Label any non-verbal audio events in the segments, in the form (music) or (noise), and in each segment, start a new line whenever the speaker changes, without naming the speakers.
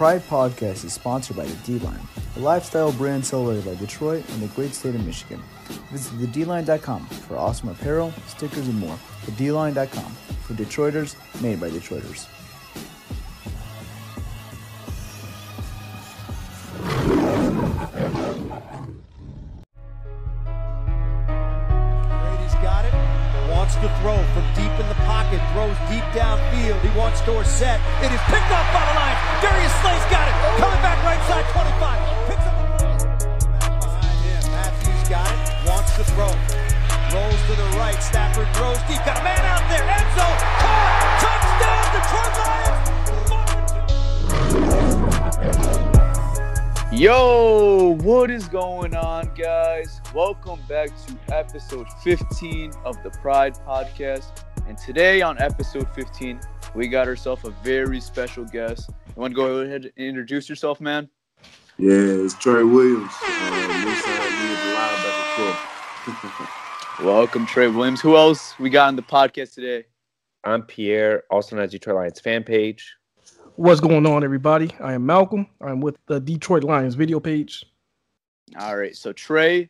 Pride Podcast is sponsored by the D-Line, a lifestyle brand celebrated by Detroit and the great state of Michigan. Visit thedline.com for awesome apparel, stickers, and more. Thedline.com for Detroiters made by Detroiters.
Wants to throw from deep in the pocket. Throws deep downfield. He wants Dorsett. It is picked off by the line. Darius Slay's got it. Coming back right side, 25. Picks up Back behind him. Matthews got it. Wants to throw. Rolls to the right. Stafford throws deep. Got a man out there. Enzo. Caught. Touchdown, Detroit Lions.
Yo, what is going on, guys? Welcome back to episode 15 of the Pride Podcast. And today, on episode 15, we got ourselves a very special guest. You want to go ahead and introduce yourself, man?
Yeah, it's Tre' Williams. Uh, new side lead linebacker coach.
Welcome, Tre' Williams. Who else we got on the podcast today?
I'm Pierre, also known as the Detroit Lions fan page.
What's going on, everybody? I am Malcolm. I'm with the Detroit Lions video page.
All right, so Tre',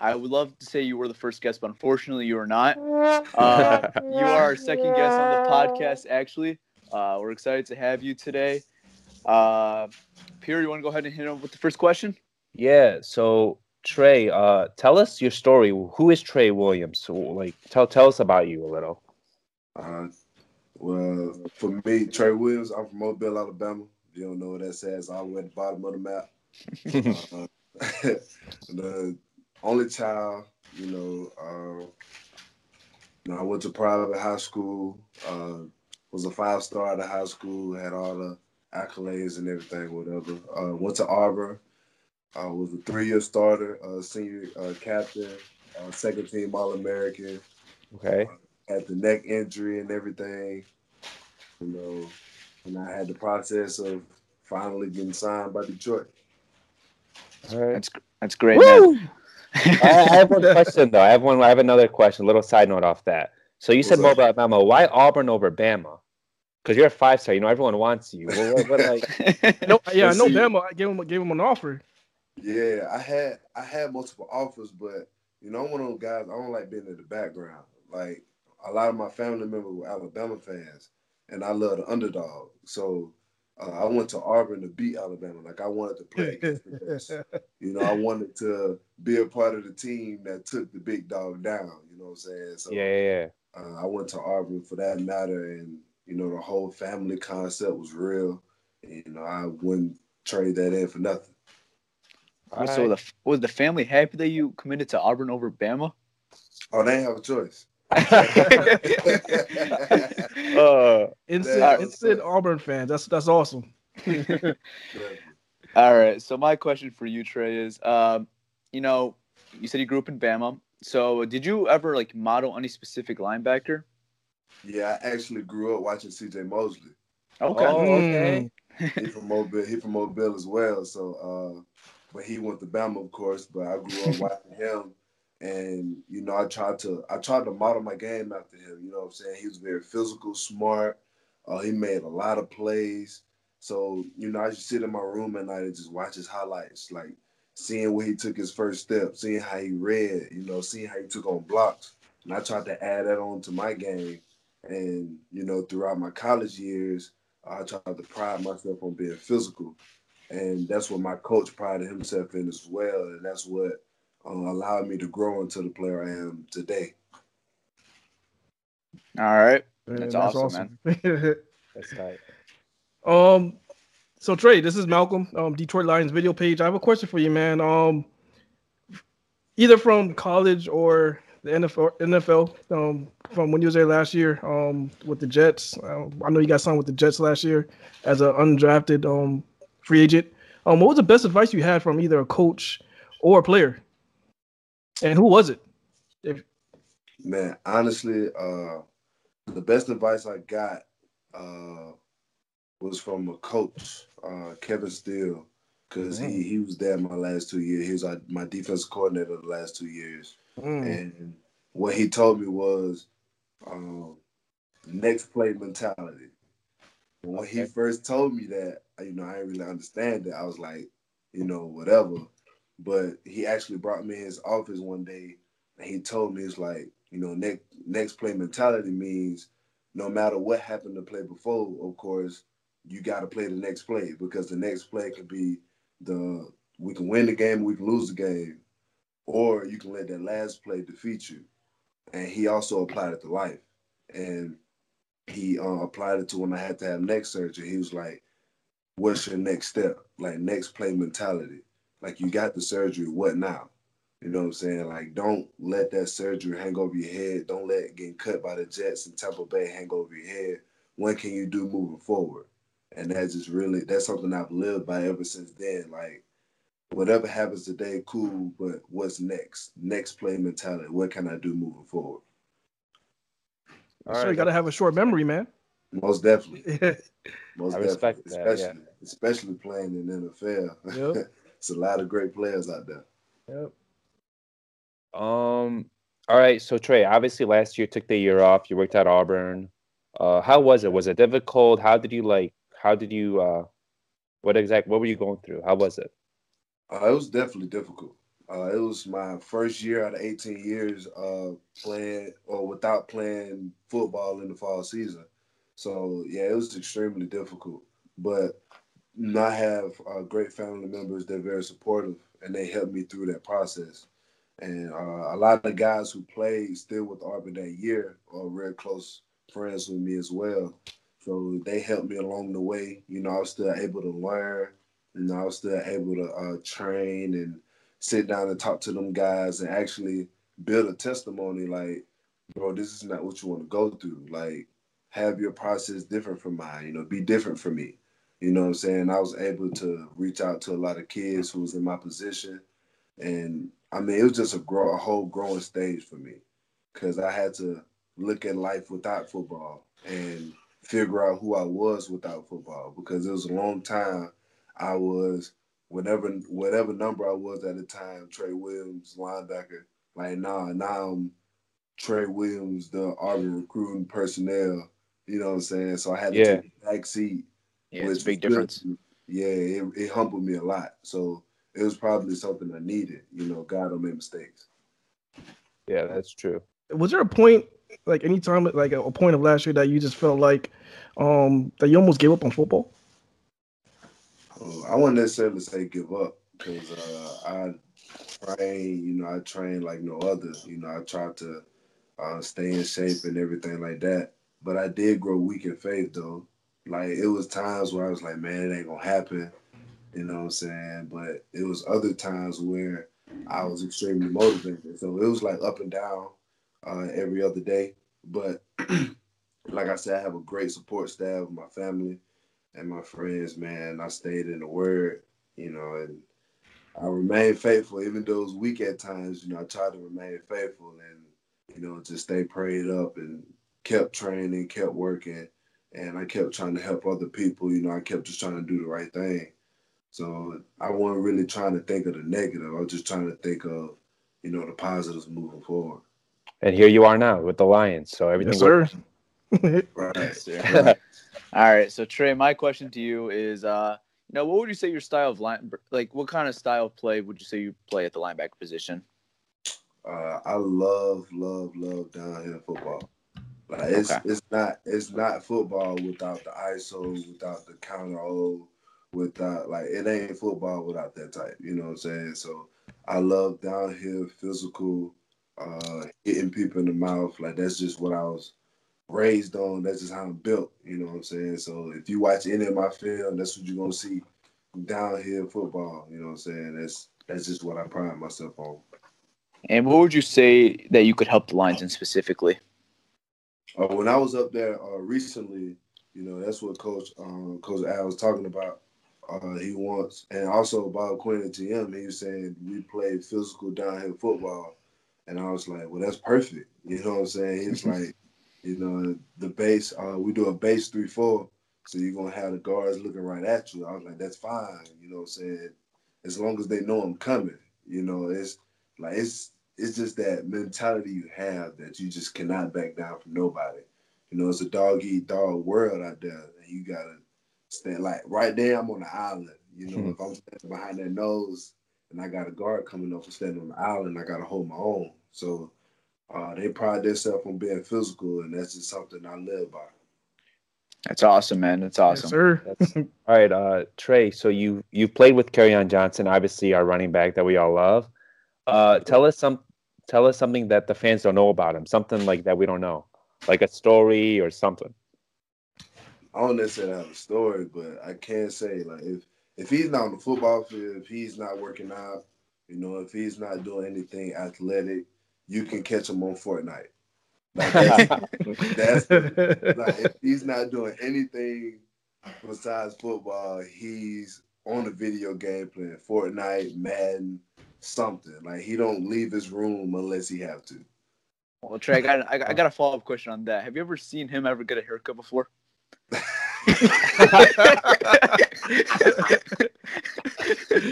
I would love to say you were the first guest, but unfortunately, you are not. Uh, (laughs) you are our second guest on the podcast, actually. Uh, we're excited to have you today. Uh, Pierre, you want to go ahead and hit him with the first question?
Yeah, so Tre', uh, tell us your story. Who is Tre' Williams? So, like, tell tell us about you a little.
Uh, well, for me, Tre' Williams, I'm from Mobile, Alabama. If you don't know what that says, all the way at the bottom of the map. (laughs) uh, (laughs) the only child, you know, uh, you know, I went to private high school, uh, was a five star at the high school, had all the accolades and everything, whatever. Uh, went to Auburn, uh, was a three year starter, uh, senior uh, captain, uh, second team All American,
Okay.
had the neck injury and everything, you know, and I had the process of finally getting signed by Detroit.
All right.
That's that's great, man.
I, I have one question though. I have one. I have another question. A little side note off that. So you said Mobile Alabama. Why Auburn over Bama? Because you're a five star. You know everyone wants you. What, what, what, like, (laughs)
No, yeah, I know
see-
Bama. I gave him gave him an offer.
Yeah, I had I had multiple offers, but you know, I'm one of those guys. I don't like being in the background. Like a lot of my family members were Alabama fans, and I love the underdog. So uh, I went to Auburn to beat Alabama. Like I wanted to play (laughs) against. You know, I wanted to be a part of the team that took the big dog down. You know what I'm saying? So
yeah, yeah, yeah.
uh, I went to Auburn for that matter, and you know the whole family concept was real. And, you know, I wouldn't trade that in for nothing.
All
so
right.
the, was the family happy that you committed to Auburn over Bama?
Oh, they ain't have a choice.
Uh,
Instant,
That-
instant Auburn fan. That's that's awesome. (laughs)
All right. So my question for you, Tre', is, um, you know, you said you grew up in Bama. So did you ever like model any specific linebacker?
yeah, I actually grew up watching C.J. Mosley.
Okay.
Oh, okay.
He from Mobile. He from Mobile as well. So, uh, but he went to Bama, of course. But I grew up (laughs) watching him, and you know, I tried to I tried to model my game after him. You know what I'm saying? He was very physical, smart. Uh, he made a lot of plays. So, you know, I just sit in my room at night and just watch his highlights, like seeing where he took his first step, seeing how he read, you know, seeing how he took on blocks. And I tried to add that on to my game. And, you know, throughout my college years, I tried to pride myself on being physical. And that's what my coach prided himself in as well. And that's what allowed me to grow into the player I am today.
All right.
Man,
That's awesome,
man. (laughs)
That's tight.
um, so Tre', this is Malcolm, um, Detroit Lions video page. I have a question for you, man. Um, either from college or the NFL, NFL, um, from when you was there last year, um, with the Jets. Uh, I know you got signed with the Jets last year as an undrafted um free agent. Um, what was the best advice you had from either a coach or a player? And who was it? If
Man, honestly, uh, the best advice I got uh, was from a coach, uh, Kevin Steele, because he, he was there my last two years. He was uh, my defense coordinator the last two years.
Mm,
And what he told me was um, next play mentality. And when he first told me that, you know, I didn't really understand it. I was like, you know, whatever. But he actually brought me in his office one day and he told me it's like, you know, next next play mentality means no matter what happened to play before, of course, you gotta play the next play because the next play could be the we can win the game, we can lose the game, or you can let that last play defeat you. And he also applied it to life. And he uh, applied it to when I had to have neck surgery. He was like, What's your next step? Like next play mentality. Like you got the surgery, what now? You know what I'm saying? Like don't let that surgery hang over your head. Don't let getting cut by the Jets and Tampa Bay hang over your head. What can you do moving forward? And that's just really that's something I've lived by ever since then. Like whatever happens today, cool, but what's next? Next play mentality. What can I do moving forward?
All
so you got to have a short memory, man.
Most definitely. (laughs) Most
I respect
definitely.
that, yeah.
especially, especially playing in the NFL. (laughs) it's a lot of great players out there. Yep.
Um. All right. So Tre', obviously last year took the year off. You worked at Auburn. Uh, how was it? Was it difficult? How did you like? How did you? Uh, what exact? What were you going through? How was it?
Uh, it was definitely difficult. Uh, it was my first year out of 18 years uh, playing or without playing football in the fall season. So yeah, it was extremely difficult. But know, I have uh, great family members. They're very supportive, and they helped me through that process. And uh, a lot of the guys who played still with Auburn that year are real close friends with me as well. So they helped me along the way. You know, I was still able to learn. and I was still able to uh, train and sit down and talk to them guys and actually build a testimony like, bro, this is not what you want to go through. Like, have your process different from mine, you know, be different from me. You know what I'm saying? I was able to reach out to a lot of kids who was in my position. And I mean, it was just a grow a whole growing stage for me. Cause I had to look at life without football and figure out who I was without football. Because it was a long time I was whatever whatever number I was at the time, Tre' Williams, linebacker. Like nah, now I'm Tre' Williams, the Auburn recruiting personnel. You know what I'm saying? So I had to
Yeah.
take a back seat.
Yeah, it's a big
was good
difference.
Yeah, it, it humbled me a lot. So it was probably something I needed. You know, God don't make mistakes.
Yeah, that's true.
Was there a point, like any time, like a, a point of last year that you just felt like, um, that you almost gave up on football?
Uh, I wouldn't necessarily say give up because uh, I train, you know, I train like no other. You know, I try to uh, stay in shape and everything like that. But I did grow weak in faith though. Like it was times where I was like, man, it ain't gonna happen. You know what I'm saying? But it was other times where I was extremely motivated. So it was like up and down uh, every other day. But (clears throat) like I said, I have a great support staff, my family and my friends, man. I stayed in the word, you know, and I remained faithful, even though it was weak at times. You know, I tried to remain faithful and, you know, just stay prayed up and kept training, kept working, and I kept trying to help other people. You know, I kept just trying to do the right thing. So I wasn't really trying to think of the negative. I was just trying to think of, you know, the positives moving forward.
And here you are now with the Lions. So everything.
Yes,
worked.
sir. (laughs)
Right.
Yes, sir. (laughs) All right. So Tre', my question to you is, uh, you know, what would you say your style of line, like, what kind of style of play would you say you play at the linebacker position?
Uh, I love, love, love downhill football. Like it's
Okay.
it's not it's not football without the ISO, without the counter O, without like it ain't football without that type. You know what I'm saying? So I love downhill physical, uh, hitting people in the mouth. Like that's just what I was raised on. That's just how I'm built. You know what I'm saying? So if you watch any of my film, that's what you're gonna see. Downhill football. You know what I'm saying? That's that's just what I pride myself on.
And what would you say that you could help the Lions in specifically?
Uh, when I was up there uh, recently, you know, that's what Coach um, Coach Al was talking about. Uh, he wants, and also Bob Quinn at GM, he was saying we play physical downhill football, and I was like, well, that's perfect. You know what I'm saying? He's (laughs) like, you know, the base, uh, we do a base three four, so you're gonna have the guards looking right at you. I was like, that's fine. You know what I'm saying? As long as they know I'm coming. You know, it's like it's it's just that mentality you have that you just cannot back down from nobody. You know, it's a dog eat dog world out there, and you gotta stand like right there. I'm on the island. You know, if I'm standing behind that nose and I got a guard coming up and standing on the island, I gotta hold my own. So uh, they pride themselves on being physical, and that's just something I live by.
That's awesome, man. That's awesome.
Yes,
awesome.
sir.
That's, all right, uh, Tre'. So you you played with Kerryon Johnson, obviously our running back that we all love. Uh, tell us some tell us something that the fans don't know about him. Something like that we don't know, like a story or something.
I don't necessarily have a story, but I can say like if if he's not on the football field, if he's not working out, you know, if he's not doing anything athletic, you can catch him on Fortnite. Like (laughs) that's, that's like if he's not doing anything besides football, he's on a video game playing Fortnite, Madden, something. Like he don't leave his room unless he have to.
Well, Tre', I got, I got, I got a (laughs) follow up question on that. Have you ever seen him ever get a haircut before? (laughs)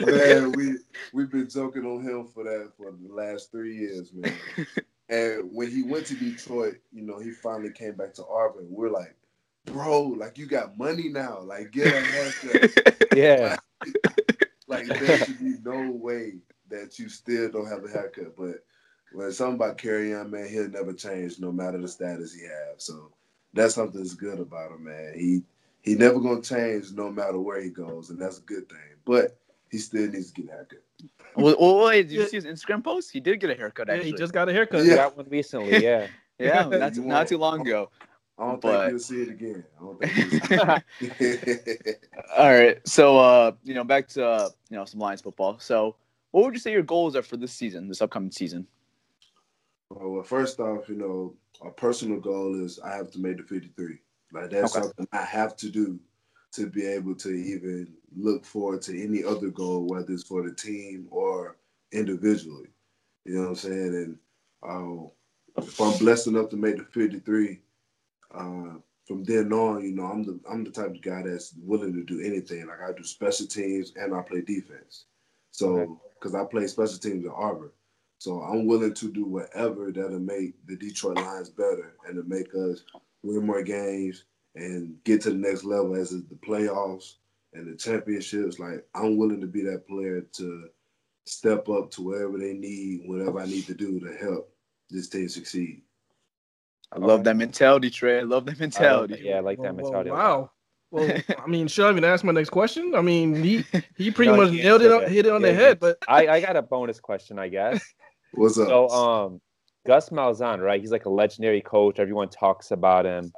man, we we've been joking on him for that for the last three years, man. (laughs) And when he went to Detroit, you know, he finally came back to Auburn. We're like, bro, like you got money now, like get a haircut.
Yeah,
like there should be no way that you still don't have a haircut. But when it's something about Kerryon, man, he'll never change no matter the status he have. So that's something that's good about him, man. He he never gonna change no matter where he goes, and that's a good thing. But he still needs to get a haircut.
well, well, wait, did you see his Instagram post? He did get a haircut,
Yeah, he just got a haircut.
Yeah.
got one recently. Yeah, (laughs)
yeah, not, not
won't.
too long ago.
I don't
But-
think you'll see it again. I don't think you'll see it. (laughs) (laughs)
All right. So, uh, you know, back to uh, you know some Lions football. So, what would you say your goals are for this season, this upcoming season?
Well, well, first off, you know, a personal goal is I have to make the 53. Like that's
Okay.
something I have to do to be able to even look forward to any other goal, whether it's for the team or individually. You know what I'm saying? And uh, if I'm blessed enough to make the 53, uh, from then on, you know, I'm the I'm the type of guy that's willing to do anything. Like I do special teams and I play defense.
Okay.
So because I play special teams at Auburn. So I'm willing to do whatever that'll make the Detroit Lions better and to make us win more games and get to the next level as is the playoffs and the championships. Like I'm willing to be that player to step up to wherever they need, whatever I need to do to help this team succeed.
I love that mentality, Tre'. I love that mentality.
that. yeah, I like that
Well,
mentality.
wow. Well, I mean, should I even ask my next question? I mean, he he pretty
No,
much
he
nailed it,
answered
on, hit it on
Yeah,
the
he
head. But
I, I got a bonus question, I guess. (laughs)
What's up?
So, um, Gus Malzahn, right? He's like a legendary coach. Everyone talks about him.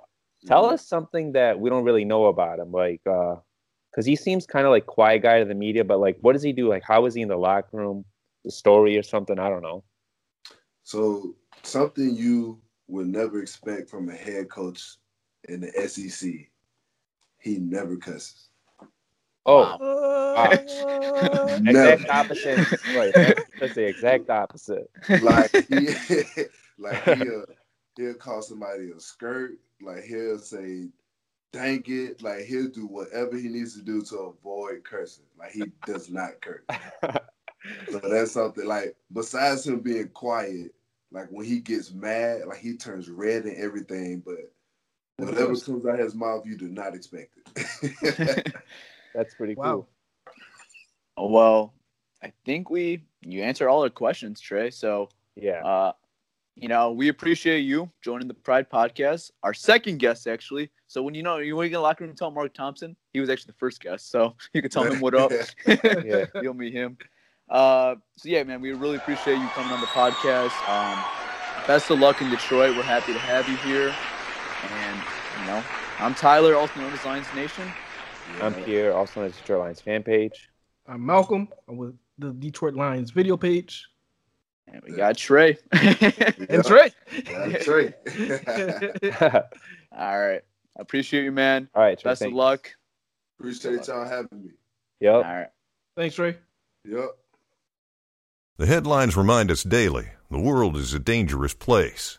Tell us something that we don't really know about him, like, uh, because he seems kind of like quiet guy to the media, but like, what does he do? Like, how is he in the locker room? The story or something? I don't know.
So something you would never expect from a head coach in the SEC. He never cusses.
Oh,
uh, (laughs) (laughs)
Never.
exact opposite. right, that's, that's the exact opposite.
like (laughs) he, like he'll he'll call somebody a skirt. Like he'll say, "Dang it!" Like he'll do whatever he needs to do to avoid cursing. Like he does not curse. So that's something. Like besides him being quiet, like when he gets mad, like he turns red and everything. But Whatever comes out his mouth, you do not expect it. (laughs)
That's pretty
Wow.
cool.
well, I think we you answered all our questions, Tre'. So
Yeah.
uh, you know, we appreciate you joining the Pride Podcast. Our second guest, actually. So when you know you want to get in the locker room and tell Mark Thompson, he was actually the first guest. So (laughs) you can tell him what up. (laughs)
Yeah.
You'll meet him. Uh, so yeah, man, we really appreciate you coming on the podcast. Um, best of luck in Detroit. We're happy to have you here. And you know, I'm Tyler, also known as Lions Nation.
I'm Pierre, also on the Detroit Lions fan page.
I'm Malcolm. I'm with the Detroit Lions video page.
And we got Tre'. (laughs)
And Tre'.
That's (laughs) right. (laughs)
All right. I appreciate you, man.
All right, Tre',
Best of
thanks.
luck.
Appreciate y'all having me.
Yep.
All right.
Thanks, Tre'.
Yep.
The headlines remind us daily the world is a dangerous place.